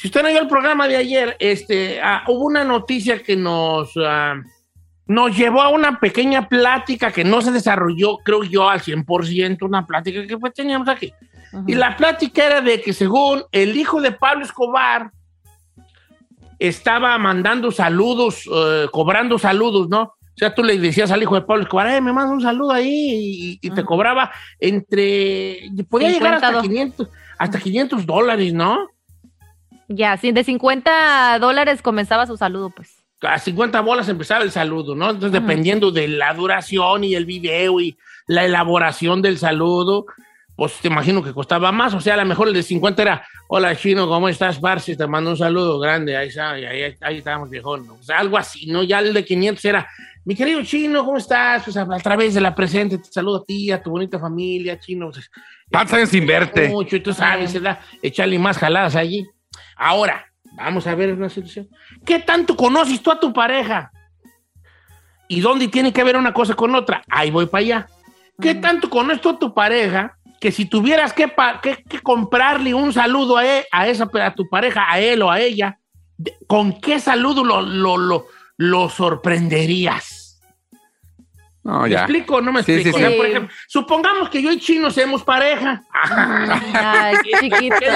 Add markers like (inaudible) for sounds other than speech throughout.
Si usted no vio el programa de ayer, este, ah, hubo una noticia que nos, ah, nos llevó a una pequeña plática que no se desarrolló, creo yo, al 100%, una plática que pues teníamos aquí. Y la plática era de que según el hijo de Pablo Escobar estaba mandando saludos, eh, cobrando saludos, ¿no? O sea, tú le decías al hijo de Pablo Escobar, eh, me manda un saludo ahí, y, y te cobraba entre, podía llegar 50 hasta do- 500, hasta 500 dólares, ¿no? Ya, de 50 dólares comenzaba su saludo, pues. a 50 bolas empezaba el saludo, ¿no? Entonces, dependiendo de la duración y el video y la elaboración del saludo, pues te imagino que costaba más. O sea, a lo mejor el de 50 era, hola chino, ¿cómo estás, Barsi? Te mando un saludo grande, ahí está, ahí, ahí, ahí estábamos viejón, ¿no? O sea, algo así, ¿no? Ya el de 500 era, mi querido chino, ¿cómo estás? Pues a, a través de la presente te saludo a ti, a tu bonita familia, chino. Pues, ¿Cuántos años sin verte? mucho, y tú sabes, ¿verdad? Echarle más jaladas allí. Ahora, vamos a ver una situación. ¿Qué tanto conoces tú a tu pareja? ¿Y dónde tiene que ver una cosa con otra? Ahí voy para allá. ¿Qué tanto conoces tú a tu pareja que si tuvieras que, pa- que- que comprarle un saludo a, él- a, esa, a tu pareja, a él o a ella, ¿con qué saludo lo, lo, lo, lo sorprenderías? No, ¿Me ya. explico no me Sí, explico? sí, O sea, sí. por ejemplo, supongamos que yo y Chino seamos pareja. (laughs) Ay, chiquito.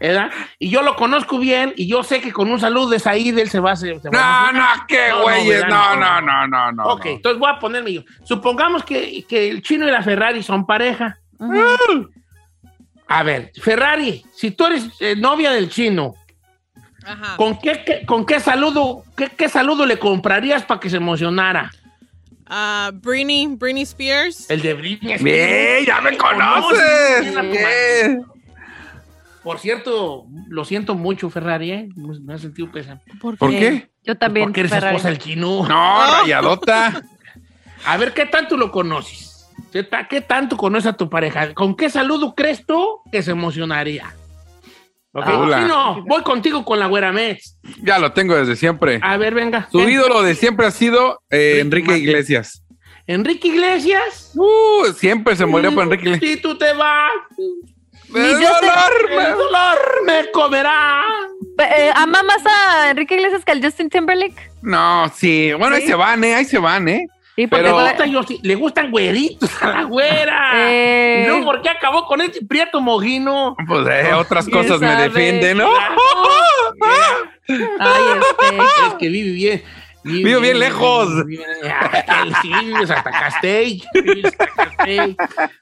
¿Verdad? Y yo lo conozco bien y yo sé que con un saludo de Said él se va a hacer. se va a No, no, qué No, güeyes. ¿verdad? No, no, no, no, no. Ok, no. entonces voy a ponerme yo. Supongamos que, que el chino y la Ferrari son pareja. A ver, Ferrari, si tú eres eh, novia del chino, Ajá. ¿con qué, qué- con qué saludo, qué, qué saludo le comprarías para que se emocionara? Ah, Britney, Britney Spears. El de Britney. Spears. Bien, ya me conoces. conoces. Bien. Por cierto, lo siento mucho, Ferrari, ¿eh? Me ha sentido pesado. ¿Por qué? Yo también. Porque eres Ferrari. esposa del chino. No, (laughs) rayadota. A ver, ¿qué tanto lo conoces? ¿Qué, ta- qué tanto conoces a tu pareja? ¿Con qué saludo crees tú que se emocionaría? ¿Ok? Hola. Chino, voy contigo con la güera Mets. Ya lo tengo desde siempre. A ver, venga. Su ídolo de siempre ha sido eh, Enrique. Iglesias. Enrique Iglesias. Uh, siempre se murió por Enrique Iglesias. Si tú te vas, ¡Me Ni dolor, el me- dolor me comerá. Eh, ¿Ama más a Enrique Iglesias que al Justin Timberlake? No, sí. Bueno, ahí se van, ¿eh? Ahí se van, ¿eh? Sí, Pero- Le, fue- gusta, yo le gustan güeritos a la güera. Eh. ¿Y luego por qué acabó con este prieto mojino? Pues eh, otras ¿Quién cosas me defienden, ¿no? Ay, este. Es que vive bien. Vivo bien lejos. vive- Sí, vives hasta Castell. vives hasta Castell.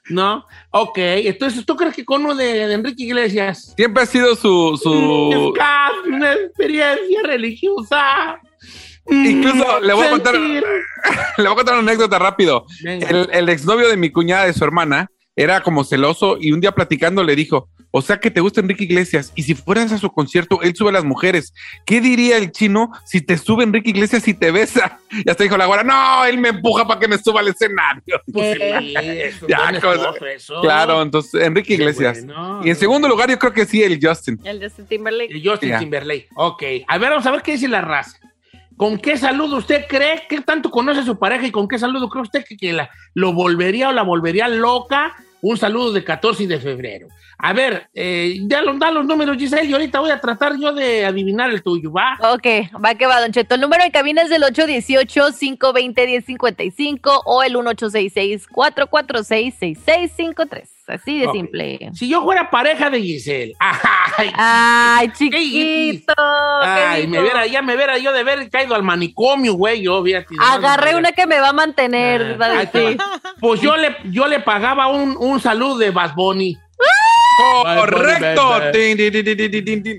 ¿No? Ok, entonces, ¿tú crees que con uno de, de Enrique Iglesias Siempre ha sido su. su... es casi una experiencia religiosa? Incluso le voy a contar. (laughs) Le voy a contar una anécdota rápido. Venga. El, el exnovio de mi cuñada, de su hermana, era como celoso y un día platicando le dijo, o sea que te gusta Enrique Iglesias y si fueras a su concierto, él sube a las mujeres. ¿Qué diría el chino si te sube Enrique Iglesias y te besa? Y hasta dijo la güera, no, él me empuja para que me suba al escenario. (laughs) Pues sí, (laughs) Ya, cosa-. Claro, entonces Enrique Iglesias. bueno. Y en segundo lugar, yo creo que sí, el Justin. El Justin Timberlake. El Justin Ya. Timberlake. Ok. A ver, vamos a ver qué dice la raza. ¿Con qué saludo usted cree? ¿Qué tanto conoce a su pareja y con qué saludo cree usted que, que la, lo volvería o la volvería loca? Un saludo de 14 de febrero. A ver, eh, da, los, da los números, Giselle, y ahorita voy a tratar yo de adivinar el tuyo, ¿va? Ok, va que va, Don Cheto. El número de cabina es del 818-520-1055 o el 1866-446-6653. Así de simple. Si yo fuera pareja de Giselle, (laughs) ay, Ay, chiquito. ay, ¿qué me viera, ya me viera yo de haber caído al manicomio, güey, yo fíjate. Agarré una que me va a mantener, Ah. Pues yo le, yo le pagaba un, un saludo de Bad Bunny. Correcto.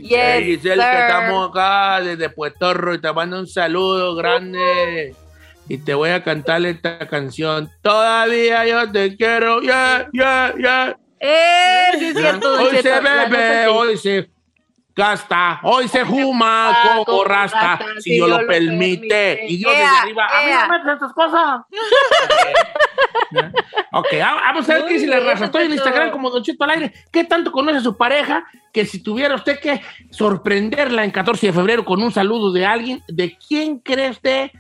Yes, Giselle, que estamos acá desde Puerto Rico y te mando un saludo grande. Y te voy a cantar esta canción. Todavía yo te quiero, ya, ya, ya. Eh, sí cierto, Hoy se bebe, hoy se gasta, hoy se (laughs) fuma Ah, como como rasta, rasta, si yo lo permite. permite. Y Dios desde Ea, arriba, a mí no me estas cosas. ok, va- vamos a ver qué dice la raza. Estoy en. Instagram como Don Cheto al aire. ¿Qué tanto conoce a su pareja que si tuviera usted que sorprenderla en 14 de febrero con un saludo de alguien, ¿de quién cree usted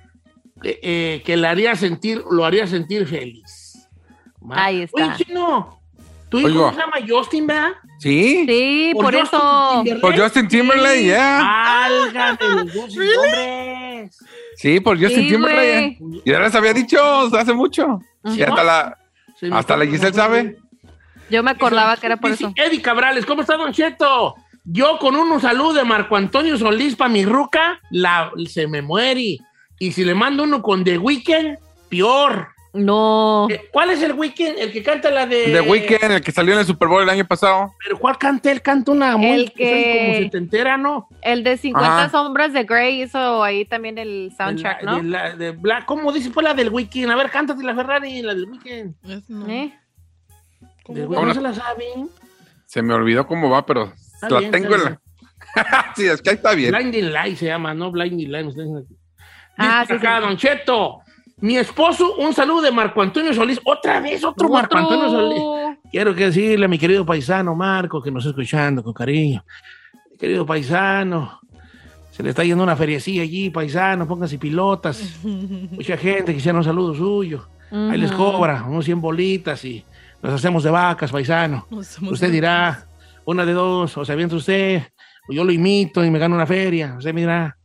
eh, eh, que le haría sentir, lo haría sentir feliz? Va. Ahí está. Oye, Chino, tu hijo Oigo. se llama Justin, ¿verdad? Sí. Sí, por, Justin eso. Timberlake. Por Justin Timberlake, ya. (laughs) Nombres. Sí, por Justin Sí, Timberlake. Ya les había dicho hace mucho. Y hasta la, me hasta la. Giselle sabe. Yo me acordaba que era por Dice eso. Eddie Cabrales, ¿cómo está, Don Cheto? Yo con un saludo de Marco Antonio Solís para mi ruca, la, se me muere. Y si le mando uno con The Weeknd, peor. No. Eh, ¿Cuál es el Weeknd? El que canta la de... The Weeknd, el que salió en el Super Bowl el año pasado. ¿Pero cuál canta? Él canta una muy... El que- como setentera, ¿no? El de 50 Ajá. sombras de Grey hizo ahí también el soundtrack, De la- ¿no? de la- de Black- ¿Cómo dice? Fue la del Weeknd. A ver, cántate la Ferrari, la del Weeknd. Es- no. ¿Eh? ¿Cómo se la saben? Se me olvidó cómo va, pero la bien, tengo en la. (laughs) sí, es que ahí está bien. Blinding Light se llama, ¿no? Blinding Light. Ah, sí, acá, sí. Don Cheto. Mi esposo, un saludo de Marco Antonio Solís. Otra vez, otro, Marco Antonio Solís. Quiero que decirle a mi querido paisano Marco, que nos está escuchando con cariño. Querido paisano, se le está yendo una feriecilla allí, paisano, pónganse pilotas. (laughs) Mucha gente quisiera un saludo suyo. Ahí les cobra unos 100 bolitas y nos hacemos de vacas, paisano. Usted dirá, una de dos, o se avienta usted, o yo lo imito y me gano una feria. Usted me dirá,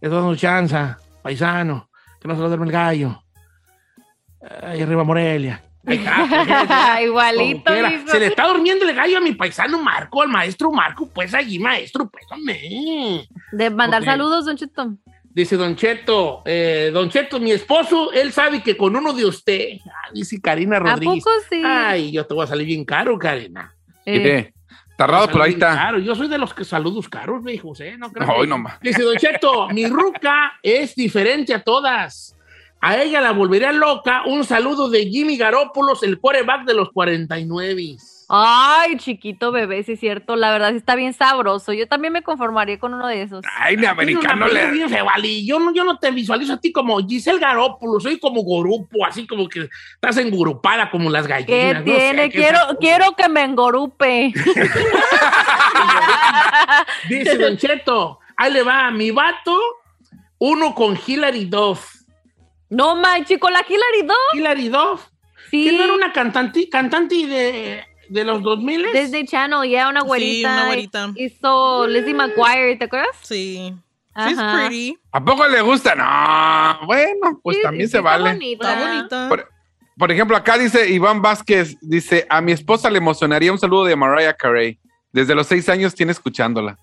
es dando chanza, paisano, que no se lo duerme el gallo. Ahí arriba Morelia. Ahí está, (laughs) Igualito, quiera. dijo. Se le está durmiendo el gallo a mi paisano Marco, al maestro Marco, pues allí, maestro, pues hombre. De mandar saludos, Don Cheto. Dice Don Cheto, eh, Don Cheto, mi esposo, él sabe que con uno de usted, ah, dice Karina ¿A Rodríguez. poco sí? Ay, yo te voy a salir bien caro, Karina. Eh, tardado, pero ahí está. Claro, yo soy de los que saludos caros, me dijo, ¿eh? No creo Ay, que- no más. Dice Don Cheto, (laughs) mi ruca es diferente a todas. A ella la volvería loca. Un saludo de Jimmy Garopolos, el quarterback de los 49. Ay, chiquito bebé, sí es cierto. La verdad sí está bien sabroso. Yo también me conformaría con uno de esos. Ay, Tiene americano le. bien fea, vale. Yo no, yo no te visualizo a ti como Giselle Garopolos, soy como gorupo, así como que estás engrupada como las ¿Qué gallinas. no sé, tiene? qué quiero, quiero que me engorupe. (laughs) Dice Don Cheto, ahí le va, mi vato, uno con Hilary Duff. no manches, con la Hilary Duff. Hilary Duff, Sí. que no era una cantante, cantante de, de los 2000 Desde Channel, ya una Sí, güerita. una güerita. Hizo Lizzie McGuire, ¿te acuerdas? Sí. She's Ajá. pretty. ¿A poco le gusta? No, bueno, pues Sí, también sí, se está vale. bonita. Está bonita. Por, por ejemplo, acá dice Iván Vázquez, dice, a mi esposa le emocionaría un saludo de Mariah Carey. Desde los seis años tiene escuchándola.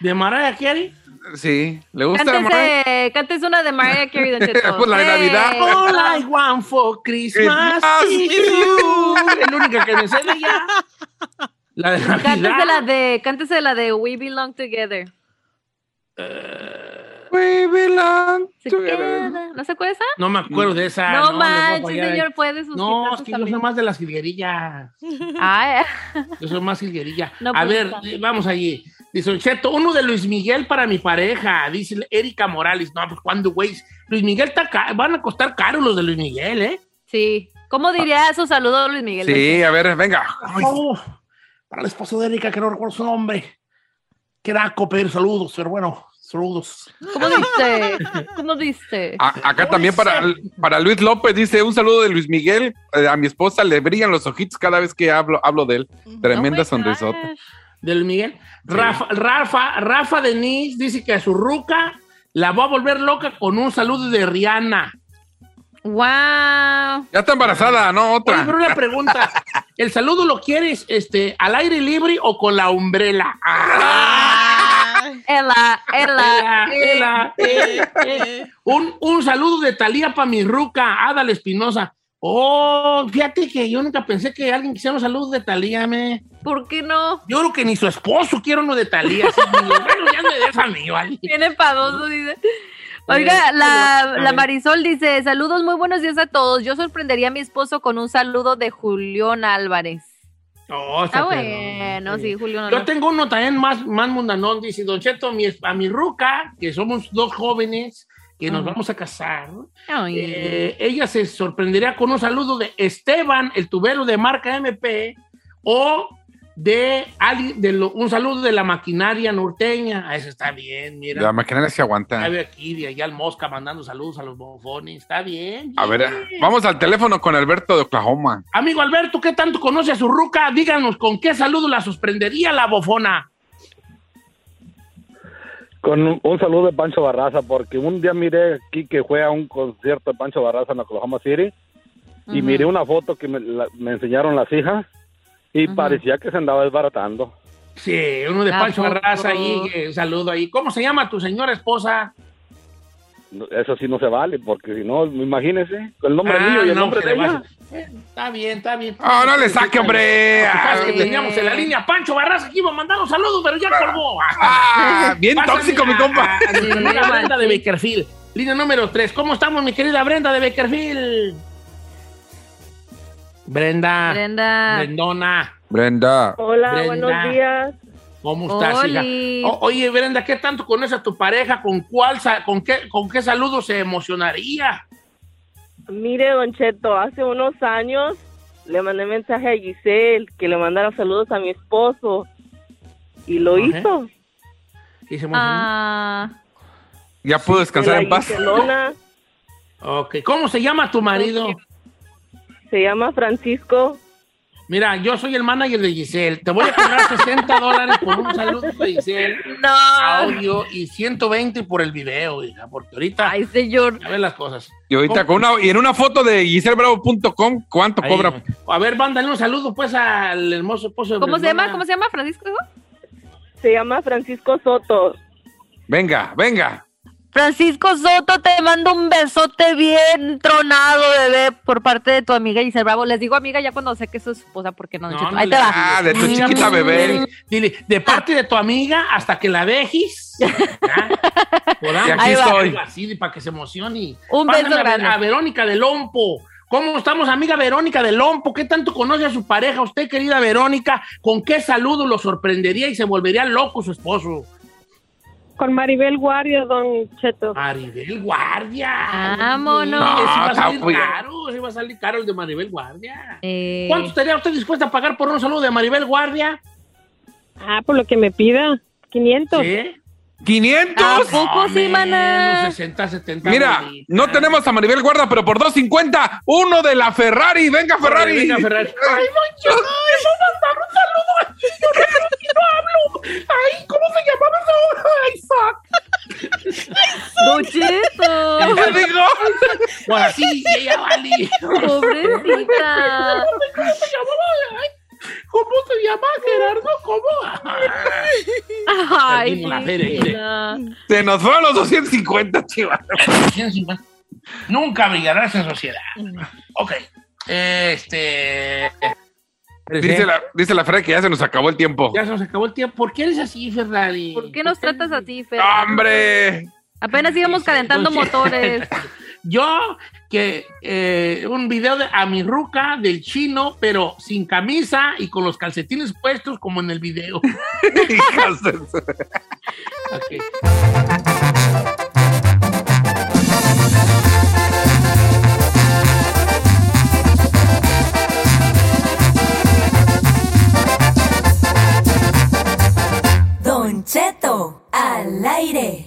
de Mariah Carey. Sí, ¿le gusta Mariah? Cántese, cántese una de Mariah Carey, (laughs) Cheto. Pues la de. Navidad. All I want for Christmas is you. Es la única que me sé de ella. La de Cántese la Navidad. de, cántese la de We Belong Together. We belong together. ¿No se acuerda esa? No me acuerdo de esa. no manches, señor, puede sus No, es que yo soy más de las jilguerillas. Ay, Yo soy más jilguerilla. (laughs) No, a pues, ver, eh, vamos allí. Dice Don Cheto, uno de Luis Miguel para mi pareja. Dice Erika Morales. No, pues cuando, güey. Luis Miguel está ca- van a costar caro los de Luis Miguel, ¿eh? sí. ¿Cómo diría su saludo, Luis Miguel? Sí, a ver, venga. Para el esposo de Erika, que no recuerdo su nombre. Queraco pedir saludos, pero bueno, saludos. ¿Cómo (laughs) dice? ¿Cómo dice? A- acá también para, para Luis López dice un saludo de Luis Miguel. Eh, a mi esposa le brillan los ojitos cada vez que hablo, hablo de él. Tremenda Oh my sonrisota. De Luis Miguel. Rafa, Rafa, Rafa Denis dice que a su ruca la va a volver loca con un saludo de Rihanna. Wow. Ya está embarazada, no Oye, otra. pero una pregunta. (laughs) ¿El saludo lo quieres este, al aire libre o con la umbrela? Ah. Ela, ela. Ela, ela, eh, eh. Un, un saludo de Talía para mi ruca, Adal Espinosa. Oh, fíjate que yo nunca pensé que alguien quisiera un saludo de Talía, me. ¿Por qué no? Yo creo que ni su esposo quiere uno de Talía. lo- bueno, ya me deja a mí, ¿vale? Viene pagoso, dice. Oiga, la, la. Marisol dice, saludos, muy buenos días a todos. Yo sorprendería a mi esposo con un saludo de Julián Álvarez. Oh, Ah, está bueno, sí, Julián Yo Álvarez. tengo uno también más, más mundanón, dice Don Cheto, mi, a mi ruca, que somos dos jóvenes que nos vamos a casar. Eh, ella se sorprendería con un saludo de Esteban, el tubero de marca MP, o de, Ali- de lo- un saludo de la maquinaria norteña. Ah, Eso está bien, mira. La maquinaria se Ya aguanta. ve aquí, de allá al Mosca mandando saludos a los bofones. Está bien. A ver, vamos al teléfono con Alberto de Oklahoma. Amigo Alberto, ¿qué tanto conoce a su ruca? Díganos con qué saludo la sorprendería la bofona. Con un, un saludo de Pancho Barraza, porque un día miré aquí que fue a un concierto de Pancho Barraza en Oklahoma City y miré una foto que me, la- me enseñaron las hijas y parecía que se andaba desbaratando. Sí, uno de ¿A Pancho? Barraza ahí, eh, un saludo ahí. ¿Cómo se llama tu señora esposa? Eso sí no se vale, porque si no, imagínese, el nombre Ah, mío y el no, nombre de ella. Eh, Está bien, está bien. Ah, no le saque, hombre. Lo que Ay. teníamos en la línea Pancho Barraza que iba a mandar un saludo, pero ya colgó. Ah, bien Pásame tóxico, mi a- compa. a- (laughs) a Brenda de sí. Bakerfield. Línea número 3. ¿Cómo estamos, mi querida Brenda de Bakerfield? Brenda. Brenda. Brendona. Brenda. Hola, Brenda. buenos días. ¿Cómo estás, hija? O- oye, Brenda, ¿qué tanto conoces a tu pareja? ¿Con cuál, con qué, con qué saludo se emocionaría? Mire, Don Cheto, hace unos años le mandé mensaje a Giselle que le mandara saludos a mi esposo y lo Ajá. hizo. Y se. Ah, Ya puedo descansar en paz. Giselona, Ok. ¿Cómo se llama tu marido? se llama Francisco. Mira, yo soy el manager de Giselle. Te voy a cobrar (laughs) 60 dólares por un saludo de Giselle, no. audio, y 120 por el video, hija, porque ahorita Ay, señor. a ver las cosas. Y ahorita con una, y en una foto de giselbravo.com, ¿cuánto Ahí, cobra? A ver, mándale un saludo pues al hermoso esposo de ¿Cómo se llama? ¿Cómo se llama, Francisco? Se llama Francisco Soto. Venga, venga. Francisco Soto, te mando un besote bien tronado, bebé, por parte de tu amiga Giselle Bravo. Les digo amiga ya cuando sé que es su esposa, porque no, No, Cheto. no Ahí le- te va. Ah, de tu chiquita bebé. Dile, de parte de tu amiga hasta que la dejes. Por Y aquí Ahí estoy. Así, para que se emocione. Un beso grande. a Verónica de Lompo. ¿Cómo estamos, amiga Verónica de Lompo? ¿Qué tanto conoce a su pareja? Usted, querida Verónica, ¿con qué saludo lo sorprendería y se volvería loco su esposo? Con Maribel Guardia, Don Cheto. Maribel Guardia. Vámonos. Sí va a No, salir muy- caro, sí va a salir caro el de Maribel Guardia. Eh, ¿Cuánto estaría usted dispuesta a pagar por un saludo de Maribel Guardia? Ah, por lo que me pida. 500. ¿Sí? ¿500? ¿A poco sí, maná? 60, 70. Mira, bolitas. no tenemos a Maribel Guarda, pero por 2.50, uno de la Ferrari. Venga, Ferrari. Venga, Ferrari. (laughs) Ay, no, yo no mandar un saludo al señor Ferrari, que no hablo. Ay, ¿cómo se llamaba eso? Ay, fuck. Don Cheto. ¿Qué digo? Bueno, así, ella vale. Pobrecita. ¿Cómo se llamaba? Ay, ¿Cómo se llama Gerardo? ¿Cómo? Ay, la feria. Se nos fueron los 250, chivas. 150. (laughs) Nunca brillarás en sociedad. Ok. Este. Dice la, dice la Ferrari que ya se nos acabó el tiempo. Ya se nos acabó el tiempo. ¿Por qué eres así, Ferrari? ¿Por qué nos tratas así, Fer? ¡Hombre! Apenas íbamos calentando motores. (laughs) Yo, que eh, un video de a mi ruca del chino, pero sin camisa y con los calcetines puestos como en el video. Hijas de su- Ok. Don Cheto, al aire.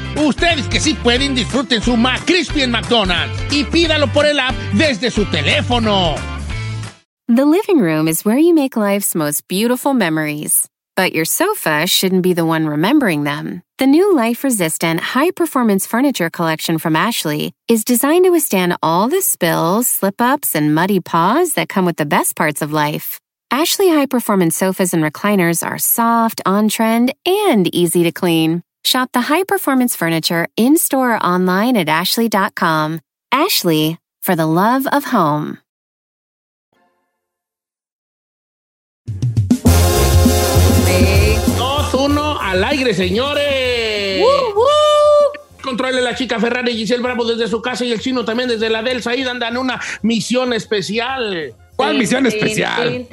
Ustedes que sí pueden, disfruten su McCrispy en McDonald's y pídalo por el app desde su teléfono. The living room is where you make life's most beautiful memories. But your sofa shouldn't be the one remembering them. The new life resistant, high performance furniture collection from Ashley is designed to withstand all the spills, slip ups, and muddy paws that come with the best parts of life. Ashley high performance sofas and recliners are soft, on trend, and easy to clean. Shop the high performance furniture in store or online at ashley.com. Ashley, for the love of home. 2-1 al aire, señores. Controle la chica Ferrari Giselle Bravo desde su casa y el chino también desde la del Said andan en una misión especial. ¿Cuál misión especial?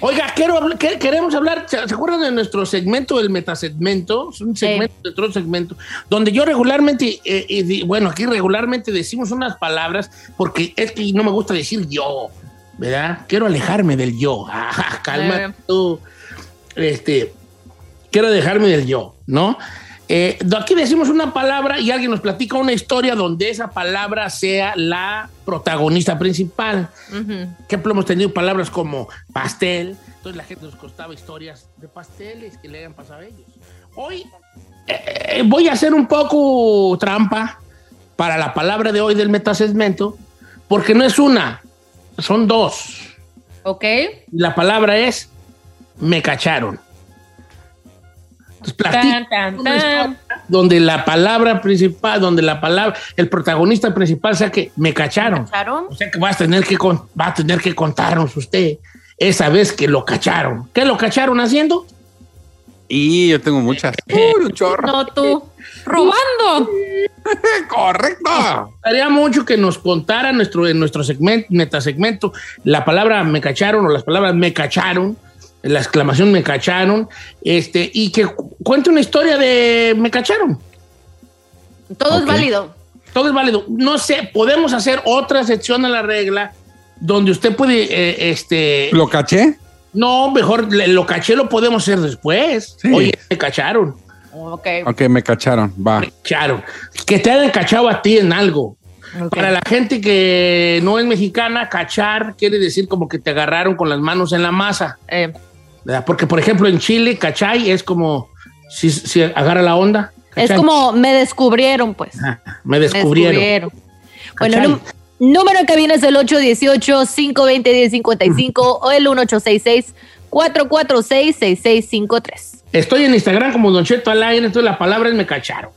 Oiga, quiero queremos hablar, ¿se acuerdan de nuestro segmento, el metasegmento? Es un segmento dentro de otro segmento, donde yo regularmente, eh, eh, bueno, aquí regularmente decimos unas palabras porque es que no me gusta decir yo, ¿verdad? Quiero alejarme del yo. (laughs) Ah, calma tú. Este, quiero dejarme del yo, ¿no? Eh, aquí decimos una palabra y alguien nos platica una historia donde esa palabra sea la protagonista principal. Por ejemplo, hemos tenido palabras como pastel, entonces la gente nos contaba historias de pasteles que le hayan pasado a ellos. Hoy eh, voy a hacer un poco trampa para la palabra de hoy del metasegmento, porque no es una, son dos. Ok. La palabra es me cacharon. Entonces, platica Tan, tan, una tan. historia donde la palabra principal, donde la palabra, el protagonista principal sea que me cacharon. ¿Cacharon? O sea que va a tener que, con- va a tener que contarnos usted esa vez que lo cacharon. ¿Qué lo cacharon haciendo? Y yo tengo muchas. (laughs) Uy, un chorro. No tú. Robando. (laughs) Correcto. Haría mucho que nos contara nuestro, en nuestro segmento, metasegmento la palabra me cacharon o las palabras me cacharon, la exclamación me cacharon, este, y que cu- cuente una historia de me cacharon. Todo es válido. Todo es válido. No sé, podemos hacer otra sección a la regla donde usted puede, eh, este... ¿Lo caché? No, mejor le- lo caché lo podemos hacer después. Sí. Oye, me cacharon. Ok. Ok, me cacharon. Va. Cacharon. Que te hayan cachado a ti en algo. Para la gente que no es mexicana, cachar quiere decir como que te agarraron con las manos en la masa. Eh. Porque, por ejemplo, en Chile, cachay es como si, si agarra la onda. es como me descubrieron, pues. Me Me descubrieron. Bueno, num- número en cabina es el 818-520-1055 o el 1866-446-6653. Estoy en Instagram como Don Cheto al aire, entonces la palabra es me cacharon.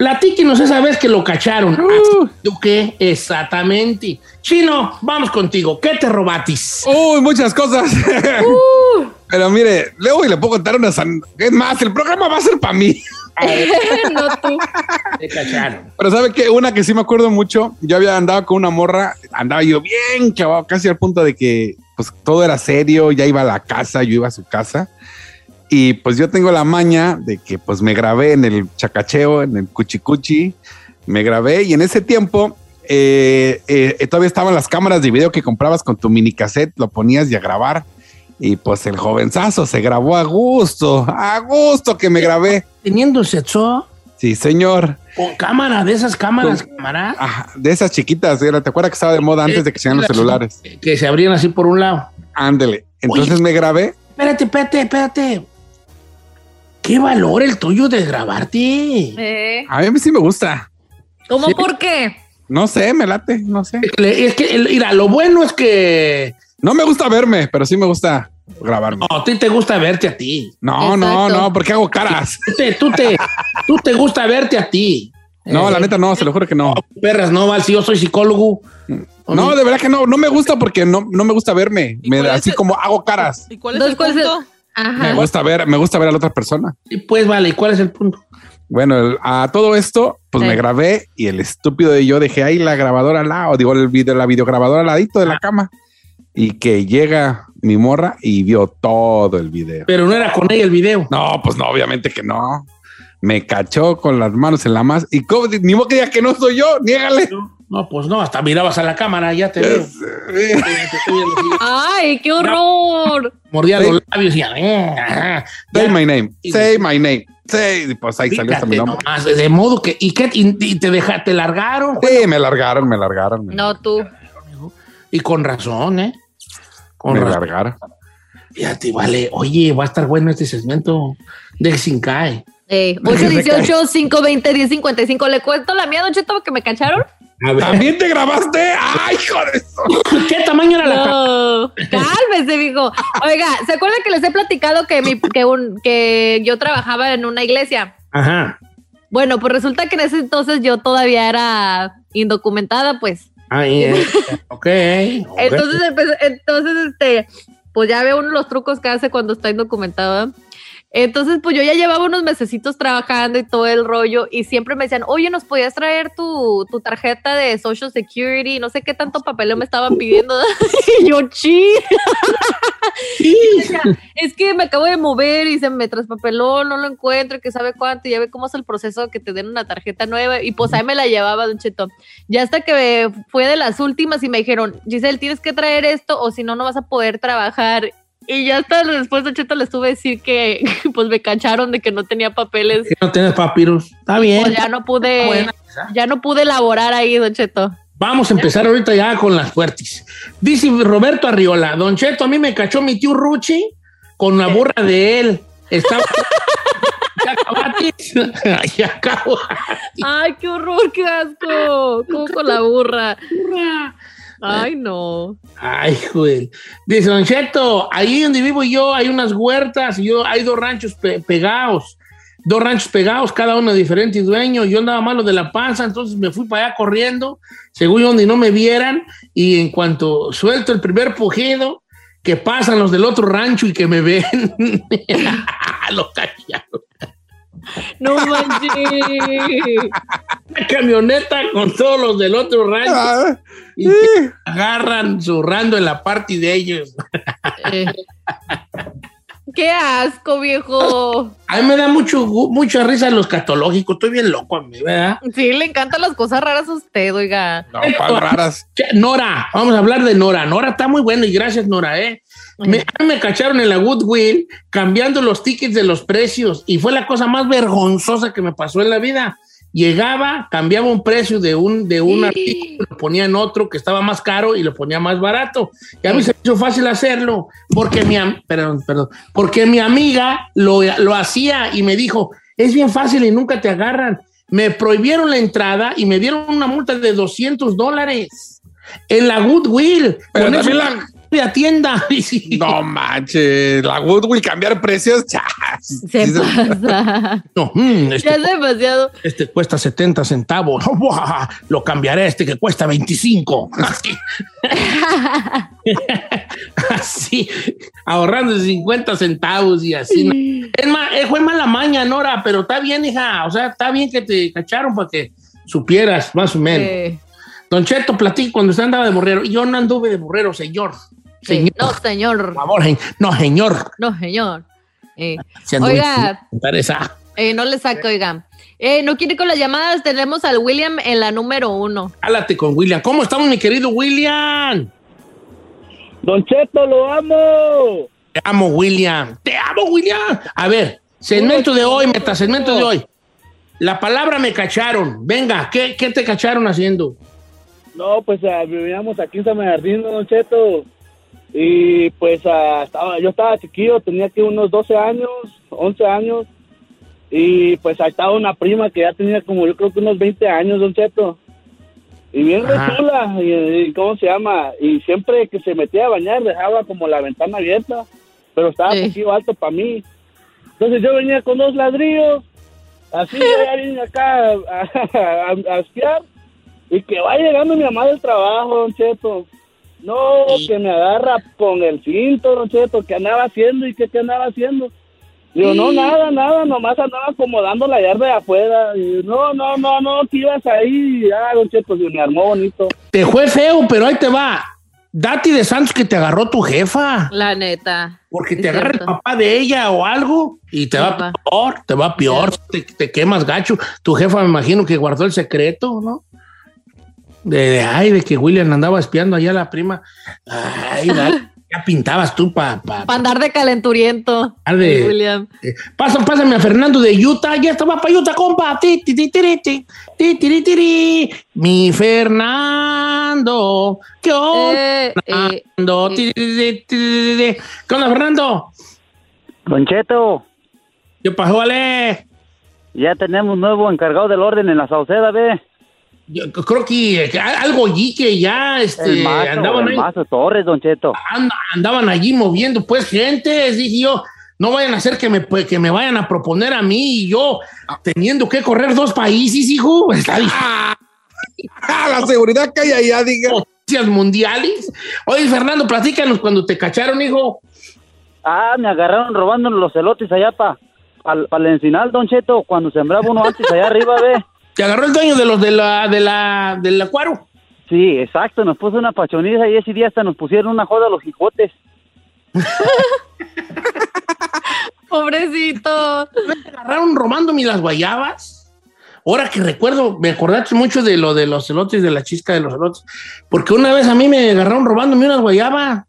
Platíquenos esa vez que lo cacharon. ¿Tú qué? Exactamente. Chino, vamos contigo. ¿Qué te robatis? Uy, muchas cosas. (laughs) Pero mire, luego le puedo contar una... san- Es más, el programa va a ser para mí. (laughs) no tú. Te cacharon. Pero ¿sabe qué? Una que sí me acuerdo mucho, yo había andado con una morra, andaba yo bien chaval, casi al punto de que pues todo era serio, ya iba a la casa, yo iba a su casa. Y pues yo tengo la maña de que pues me grabé en el chacacheo, en el cuchicuchi, me grabé y en ese tiempo eh, eh, todavía estaban las cámaras de video que comprabas con tu mini cassette, lo ponías y a grabar. Y pues el jovenzazo se grabó a gusto, a gusto que me grabé. Teniendo sexo Sí, señor. con cámara, de esas cámaras, cámara, Ajá, de esas chiquitas, ¿te acuerdas que estaba de moda antes de que se los celulares? que se abrían así por un lado. Ándele. Entonces me grabé. Espérate, espérate, espérate. ¿Qué valor el tuyo de grabarte? Eh, A mí sí me gusta. ¿Cómo Sí. por qué? No sé, me late, no sé. Es que, mira, lo bueno es que No me gusta verme, pero sí me gusta grabarme. no, a ti te gusta verte a ti. No, no, no, porque hago caras. Tú te, tú te, tú te gusta verte a ti. No, Eh, la neta no, se lo juro que no. Perras, no, Val, si yo soy psicólogo. No, de verdad que no, no me gusta porque no, no me gusta verme. Me, es así el- como hago caras. ¿Y cuál es Entonces, el ¿cuál es el- punto? Ajá. Me gusta ver, me gusta ver a la otra persona. Y pues vale, ¿y cuál es el punto? Bueno, el- a todo esto, pues Sí. me grabé y el estúpido de yo dejé ahí la grabadora al lado, digo, el video, la videograbadora al ladito de la cama. Y que llega mi morra y vio todo el video. Pero no era con ella el video. No, pues no, obviamente que no. Me cachó con las manos en la masa. Y cómo, ni modo que diga que no soy yo, niégale. No, pues no, hasta mirabas a la cámara, ya te veo. (laughs) Ay, qué horror. Mordía Sí. los labios y ah, Say ya. my name, say my name. Say, pues ahí salió hasta mi nombre. nomás, de modo que, ¿y qué? ¿Y, y te deja, te largaron? Sí, me largaron, me largaron. Me, No, tú. Y con razón, ¿eh? Con me razón. largaron. Fíjate, vale. Oye, va a estar bueno este segmento de Sin Cae. Eh, 818-520-1055. ¿Le cuento la mía, Don Cheto, que me cacharon? ¿También te grabaste? ¡Ay, hijo de eso! ¿qué tamaño era la cámara? No, cálmese, mijo. Oiga, ¿se acuerda que les he platicado que, mi, que, un, que yo trabajaba en una iglesia? Ajá. Bueno, pues resulta que en ese entonces yo todavía era indocumentada, pues. Ahí, eh. ok. (laughs) ok. Entonces, empecé- entonces, este, pues ya ve uno los trucos que hace cuando está indocumentado. Entonces, pues yo ya llevaba unos mesecitos trabajando y todo el rollo y siempre me decían, oye, ¿nos podías traer tu, tu tarjeta de Social Security? No sé qué tanto papeleo me estaban pidiendo. (laughs) y yo, chi. Decía, es que me acabo de mover y se me traspapeló, no lo encuentro, y que sabe cuánto, y ya ve cómo es el proceso de que te den una tarjeta nueva. Y pues ahí me la llevaba, Don Cheto. Ya hasta que fue de las últimas y me dijeron, Giselle, tienes que traer esto o si no, no vas a poder trabajar. Y ya hasta después, Don Cheto, les tuve que decir que (laughs) pues me cacharon de que no tenía papeles. Que no tienes papiros. Está bien. Pues ya no pude, buena ya no pude laborar ahí, Don Cheto. Vamos a empezar ahorita ya con las fuertes. Dice Roberto Arriola, Don Cheto, a mí me cachó mi tío Ruchi con la burra de él. Estaba... (laughs) Ya acabatis. (laughs) Ya acabo. Ay, qué horror, qué asco. Como con la burra. Ay, no. Ay, joder. Dice Don Cheto, ahí donde vivo yo hay unas huertas y yo hay dos ranchos pe- pegados. Dos ranchos pegados, cada uno de diferente dueño. Yo andaba malo de la panza, entonces me fui para allá corriendo, según donde no me vieran. Y en cuanto suelto el primer pujido, que pasan los del otro rancho y que me ven, (laughs) lo cacharon. No manches. Una camioneta con todos los del otro rancho Ah, y agarran zurrando en la parte de ellos. Eh. Qué asco, viejo. A mí me da mucho, mucha risa los catológicos. Estoy bien loco a mí, ¿verdad? Sí, le encantan las cosas raras a usted, oiga. no, pal raras. Nora, vamos a hablar de Nora. Nora está muy bueno y gracias, Nora, ¿eh? Me, a mí me cacharon en la Goodwill cambiando los tickets de los precios y fue la cosa más vergonzosa que me pasó en la vida. Llegaba, cambiaba un precio de un, de un artículo, lo ponía en otro que estaba más caro y lo ponía más barato. Y a mí se me hizo fácil hacerlo porque mi, perdón, perdón, porque mi amiga lo, lo hacía y me dijo, es bien fácil y nunca te agarran. Me prohibieron la entrada y me dieron una multa de 200 dólares en la Goodwill. Pero Con también eso la- a tienda. (laughs) Sí. No manches, la Goodwill cambiar precios. chas. Se Sí, pasa. No, mm, este, Ya es demasiado. este cuesta 70 centavos. (laughs) Lo cambiaré a este que cuesta 25. (laughs) Así. así, ahorrando 50 centavos y así. Es más, eh, fue mala maña, Nora, pero está bien, hija. O sea, está bien que te cacharon para que supieras más o menos. Eh, Don Cheto, platique cuando usted andaba de burrero. Yo no anduve de burrero, señor. Eh, no, señor. por favor, gen- no, señor. No, señor. Eh, Oiga. esa. eh, no le saco, oiga. Eh, no quiere con las llamadas. Tenemos al William en la número uno. Hálate con William. ¿Cómo estamos, mi querido William? Don Cheto, lo amo. Te amo, William. Te amo, William. A ver, segmento de hoy, metasegmento de hoy. La palabra me cacharon. Venga, ¿qué, qué te cacharon haciendo? No, pues ah, vivíamos aquí en San Bernardino, Don Cheto. Y pues ah, estaba, yo estaba chiquillo, tenía aquí unos 12 años, 11 años. Y pues ahí estaba una prima que ya tenía como yo creo que unos 20 años, Don Cheto. Y bien chula, y, y ¿cómo se llama? Y siempre que se metía a bañar dejaba como la ventana abierta, pero estaba un poquito alto para mí. Entonces yo venía con dos ladrillos, así ya vine acá a, a- a espiar, y que va llegando mi mamá del trabajo, Don Cheto. No, que me agarra con el cinto, Don Cheto, que andaba haciendo y que qué andaba haciendo. Digo, no, nada, nada, nomás andaba acomodando la yarda de afuera. Y, no, no, no, no, que ibas ahí. Ah, Don Cheto, se me armó bonito. Te fue feo, pero ahí te va. Dati de Santos que te agarró tu jefa. La neta. Porque te agarra el papá de ella o algo y te va peor, te va peor, te, te quemas gacho. Tu jefa me imagino que guardó el secreto, ¿no? De, de, ay, de que William andaba espiando allá a la prima. Ay, dale, ya pintabas tú para pa, Para andar de calenturiento. Ah, de- William. eh, pasa- pásame a Fernando de Utah, ya estaba para Utah, compa. Ti, ti, ti, tiri, ti, ti, tiri, tiri. Mi Fernando, ¿qué onda? Eh, Fernando? Ti, ti, ti, ti, ti, ti. ¿Qué onda, Fernando? Don Cheto. ¿Qué pasó, Ale? Ya tenemos nuevo encargado del orden en la Sauceda, ve. Yo creo que, que algo allí que ya este, el mazo, andaban, el ahí- Torres, Don Cheto. and- andaban allí moviendo, pues, gente. Dije yo, no vayan a hacer que me, pues, que me vayan a proponer a mí y yo teniendo que correr dos países, hijo. (laughs) Está (laughs) la seguridad que hay allá, diga. Noticias mundiales. Oye, Fernando, platícanos cuando te cacharon, hijo. Ah, me agarraron robando los elotes allá para pa, el encinal, Don Cheto, cuando sembraba uno antes allá arriba, ve. ¿Te agarró el dueño de los de la, de la, del acuario? Sí, exacto, nos puso una pachoniza y ese día hasta nos pusieron una joda a los jijotes. (laughs) Pobrecito. Me agarraron robándome las guayabas. Ahora que recuerdo, me acordaste mucho de lo de los elotes, de la chisca de los elotes. Porque una vez a mí me agarraron robándome unas guayabas.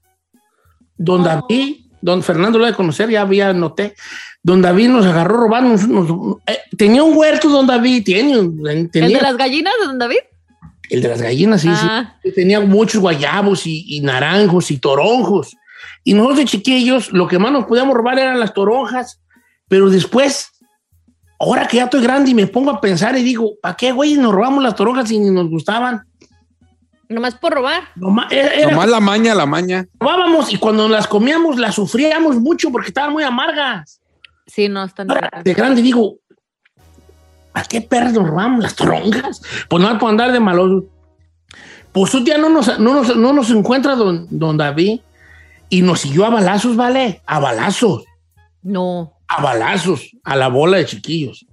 Don David, don Fernando lo de conocer, ya había noté. Don David nos agarró robando. unos- eh, tenía un huerto, don David. Tiene, ¿El tenía, de las gallinas de don David? el de las gallinas, sí, Ah. sí. Tenía muchos guayabos y, y naranjos y toronjos. Y nosotros de chiquillos, lo que más nos podíamos robar eran las toronjas. Pero después, ahora que ya estoy grande y me pongo a pensar y digo, ¿para qué, güey, nos robamos las toronjas si ni nos gustaban? Nomás por robar. Nomás, era- era- Nomás la maña, la maña. robábamos y cuando las comíamos las sufríamos mucho porque estaban muy amargas. Sí, no, están de grande digo, ¿a qué perras nos robamos las toronjas? Pues no por andar de malos. Pues un día no nos, no nos, no nos encuentra don, don David y nos siguió a balazos, ¿vale? A balazos. No. A balazos, a la bola de chiquillos.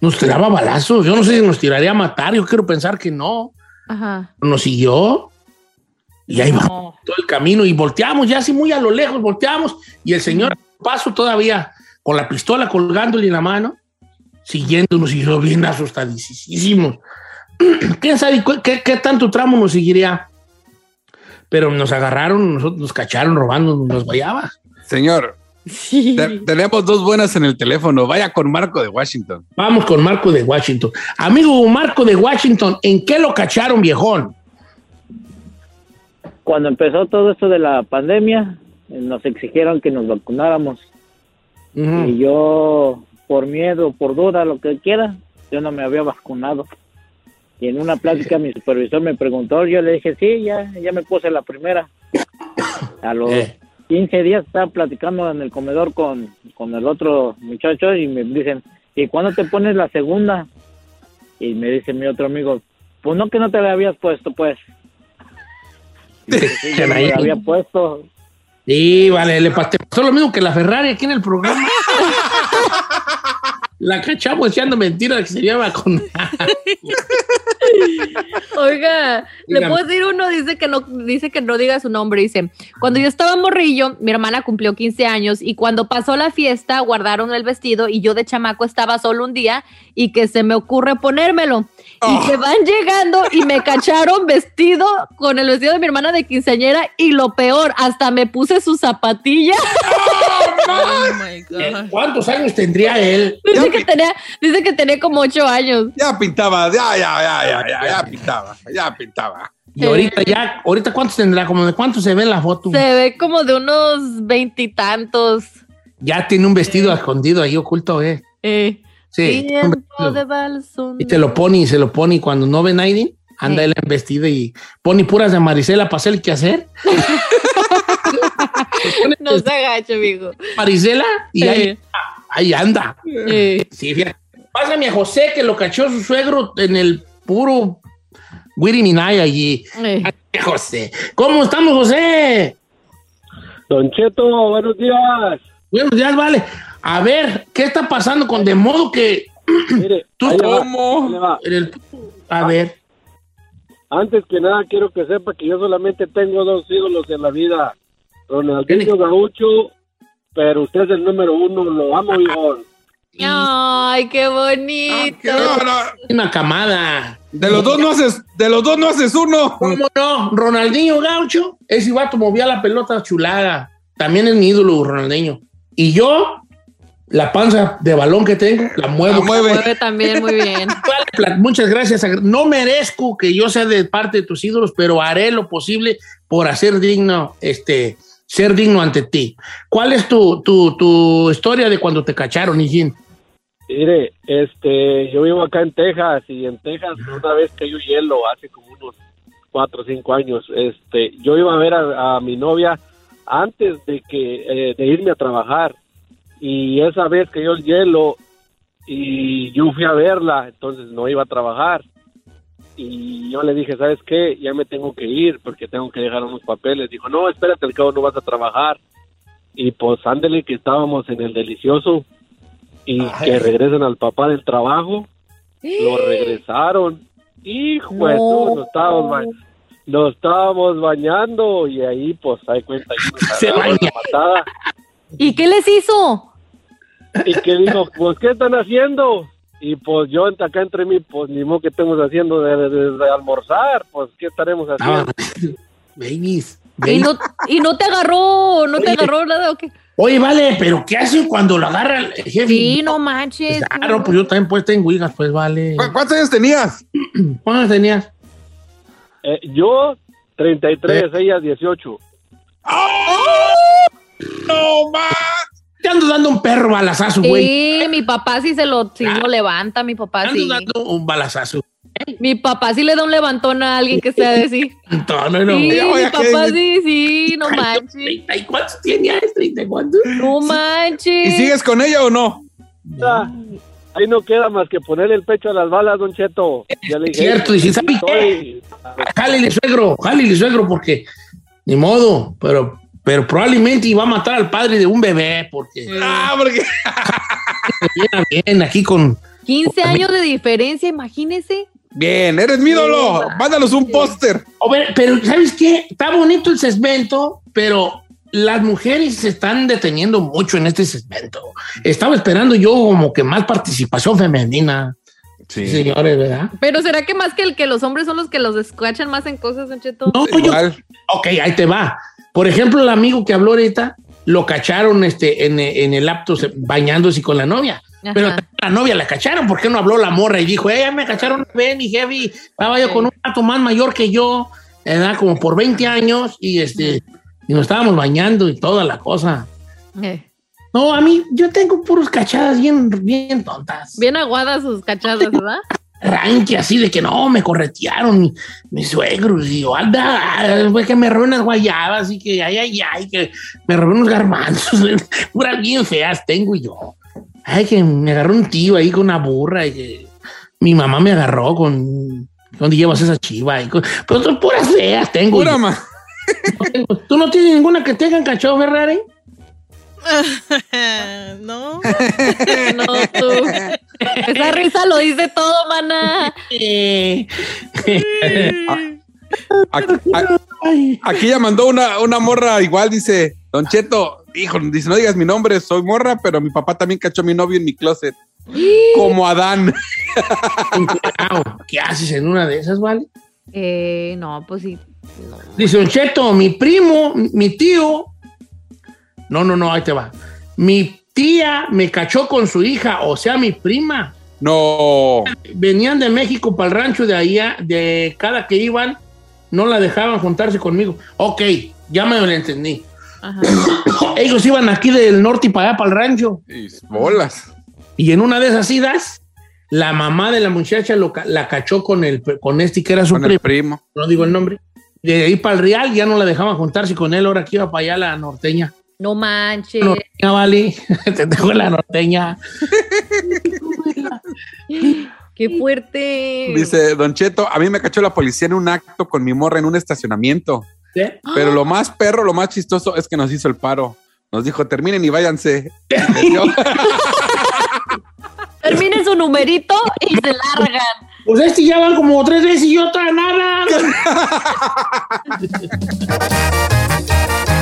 Nos tiraba balazos. Yo no sé si nos tiraría a matar, yo quiero pensar que no. Ajá. Nos siguió y ahí vamos todo el camino y volteamos, ya así muy a lo lejos, volteamos y el señor paso todavía con la pistola colgándole en la mano, siguiéndonos y yo bien asustadísimos. (clears throat) ¿Quién sabe qué, qué tanto tramo nos seguiría? Pero nos agarraron, nosotros nos cacharon robando las guayabas. Señor, te- tenemos dos buenas en el teléfono. Vaya con Marco de Washington. Vamos con Marco de Washington. Amigo Marco de Washington, ¿en qué lo cacharon, viejón? Cuando empezó todo esto de la pandemia, nos exigieron que nos vacunáramos. Y yo, por miedo, por duda, lo que quiera, yo no me había vacunado. Y en una plática mi supervisor me preguntó, yo le dije, sí, ya, ya me puse la primera. A los 15 días estaba platicando en el comedor con, con el otro muchacho y me dicen, ¿y cuándo te pones la segunda? Y me dice mi otro amigo, pues no que no te la habías puesto, pues. Y dije, sí, (laughs) yo me la había puesto. Sí, vale, le pasó lo mismo que la Ferrari aquí en el programa. (laughs) la cachamos echando mentiras que se iba a vacunar. Oiga, le Dígame. puedo decir uno, dice que no, dice que no diga su nombre, dice, cuando yo estaba morrillo, mi hermana cumplió 15 años y cuando pasó la fiesta guardaron el vestido y yo de chamaco estaba solo un día y que se me ocurre ponérmelo. Y que van llegando y me (laughs) cacharon vestido con el vestido de mi hermana de quinceañera y lo peor, hasta me puse su zapatilla. (laughs) ¿Cuántos años tendría él? Dice que tenía, dice que tenía como ocho años. Ya pintaba, ya, ya, ya, ya, ya, ya pintaba, ya pintaba. Y ahorita ya, ahorita cuántos tendrá, como de cuántos se ve en la foto. Se ve como de unos veintitantos. Ya tiene un vestido escondido ahí oculto, eh. Eh. Sí, Y te lo pone y se lo pone y cuando no ve nadie, anda él en vestido y pone puras de Marisela para hacer el que hacer. (laughs) (laughs) No se agacha, amigo. Marisela y ahí, ahí anda. Sí. Sí, fíjate. Pásame a José que lo cachó su suegro en el puro Wiri Minay allí. Ay, José. ¿Cómo estamos, José? Don Cheto, buenos días. Buenos días, vale. A ver, ¿qué está pasando con de modo que (clears throat) Mire, tú en el- a ver, Antes que nada, quiero que sepa que yo solamente tengo dos ídolos en la vida. Ronaldinho Gaucho, pero usted es el número uno, lo amo, hijo. Ay, qué bonito. una camada. De los dos no haces, de los dos no haces uno. ¿Cómo no? Ronaldinho Gaucho, ese vato movía la pelota chulada. También es mi ídolo, Ronaldinho. Y yo, la panza de balón que tengo, la muevo. Mueve también muy bien. (laughs) Muchas gracias. No merezco que yo sea de parte de tus ídolos, pero haré lo posible por hacer digno, este, ser digno ante ti. ¿Cuál es tu, tu, tu historia de cuando te cacharon, Igin? Mire, este, yo vivo acá en Texas y en Texas una vez cayó hielo hace como unos cuatro o cinco años. Este, yo iba a ver a, a mi novia antes de que eh, de irme a trabajar y esa vez cayó el hielo y yo fui a verla, entonces no iba a trabajar y yo le dije, ¿sabes qué? Ya me tengo que ir porque tengo que dejar unos papeles. Dijo, no, espérate, al cabo no vas a trabajar. Y pues ándele que estábamos en el delicioso y que regresan al papá del trabajo. Lo regresaron. Hijo, tú, nos estábamos, ba- nos estábamos bañando y ahí pues hay cuenta (laughs) Se matada. ¿Y qué les hizo? Y que dijo, pues, ¿qué están haciendo? Y pues yo acá entre mí, pues ni modo que estemos haciendo de, de- de almorzar, pues, ¿qué estaremos haciendo? (laughs) Babies. ¿Y no, y no te agarró, no te agarró nada o qué? Oye, vale, pero ¿qué hacen cuando lo agarra el jefe? Sí, no manches. Claro, pues yo también pues en Wigas, pues vale. ¿Cuántos años tenías? (clears throat) ¿Cuántos tenías? Eh, yo, 33, ella, 18. ¡No más! Te ando dando un perro balazazo, güey. Sí, mi papá sí se lo, sí lo levanta, mi papá Te ando sí. dando un balazazo. Mi papá sí le da un levantón a alguien que sea de sí. No, no, no. Sí, mi papá que- sí, sí, no Ay, manches. ¿treinta ¿Y cuántos tenías? ¿30 y cuántos? No manches. ¿Y sigues con ella o no? Ah, Ahí no queda más que ponerle el pecho a las balas, Don Cheto. Ya le dije, Cierto, y si sabe estoy- Jálele, suegro, jálele, suegro, porque ni modo, pero, pero probablemente iba a matar al padre de un bebé, porque Ah, porque. viene bien aquí con. 15 años de diferencia, imagínese. Bien, eres mi ídolo. Mándanos un póster. A ver, pero ¿sabes qué? Está bonito el segmento, pero las mujeres se están deteniendo mucho en este segmento. Estaba esperando yo como que más participación femenina. Sí. Señores, ¿verdad? Pero ¿será que más que el que los hombres son los que los escuchan más en cosas, Don Cheto? No, yo- Ok, ahí te va. Por ejemplo, el amigo que habló ahorita, lo cacharon este, en, en el apto se- bañándose con la novia. Ajá. Pero la novia la cacharon. ¿Por qué no habló la morra y dijo, eh, ya me cacharon, ve, mi heavy, estaba yo con un gato más mayor que yo, edad como por 20 años, y este, y nos estábamos bañando y toda la cosa. Eh, No, a mí, yo tengo puros cachadas bien, bien tontas. Bien aguadas sus cachadas, ¿verdad? (laughs) Ranque así de que no, me corretearon mi- mis suegros. Y yo, anda, fue que me robé unas guayabas y que ay, ay, ay, que me robé unos garbanzos. (laughs) Puras bien feas tengo y yo. Ay, que me agarró un tío ahí con una burra y que mi mamá me agarró con. ¿Dónde llevas esa chiva? Y con- pero son puras feas tengo. Pura yo. ma- No (laughs) tengo- ¿Tú no tienes ninguna que tengan cachado, Ferrari? (laughs) no. No, tú. Esa risa lo dice todo, mana. (laughs) Aquí, ya mandó una, una morra igual, dice, Don Cheto, hijo, dice, no digas mi nombre, soy morra, pero mi papá también cachó a mi novio en mi closet. (gasps) Como Adán. ¿Qué haces en una de esas, vale? Eh, no, pues sí. no. Dice Don Cheto, mi primo, mi tío. No, no, no, ahí te va. Mi tía me cachó con su hija, o sea, mi prima. No. Venían de México para el rancho de allá, de cada que iban, no la dejaban juntarse conmigo. Ok, ya me lo entendí. (coughs) Ellos iban aquí del norte y para allá, para el rancho. Y bolas. Y en una de esas idas, la mamá de la muchacha lo la cachó con, el, con este que era su Con el primo. primo. No digo el nombre. De ahí para el Real ya no la dejaban juntarse con él, ahora que iba para allá la norteña. No manches. Norteña, vale. (laughs) Te dejo la norteña. Qué fuerte. Dice Don Cheto, a mí me cachó la policía en un acto con mi morra en un estacionamiento. Pero lo más perro, lo más chistoso es que nos hizo el paro. Nos dijo, terminen y váyanse. Terminen su numerito y se largan. Pues este ya van como tres veces y otra nada. (laughs)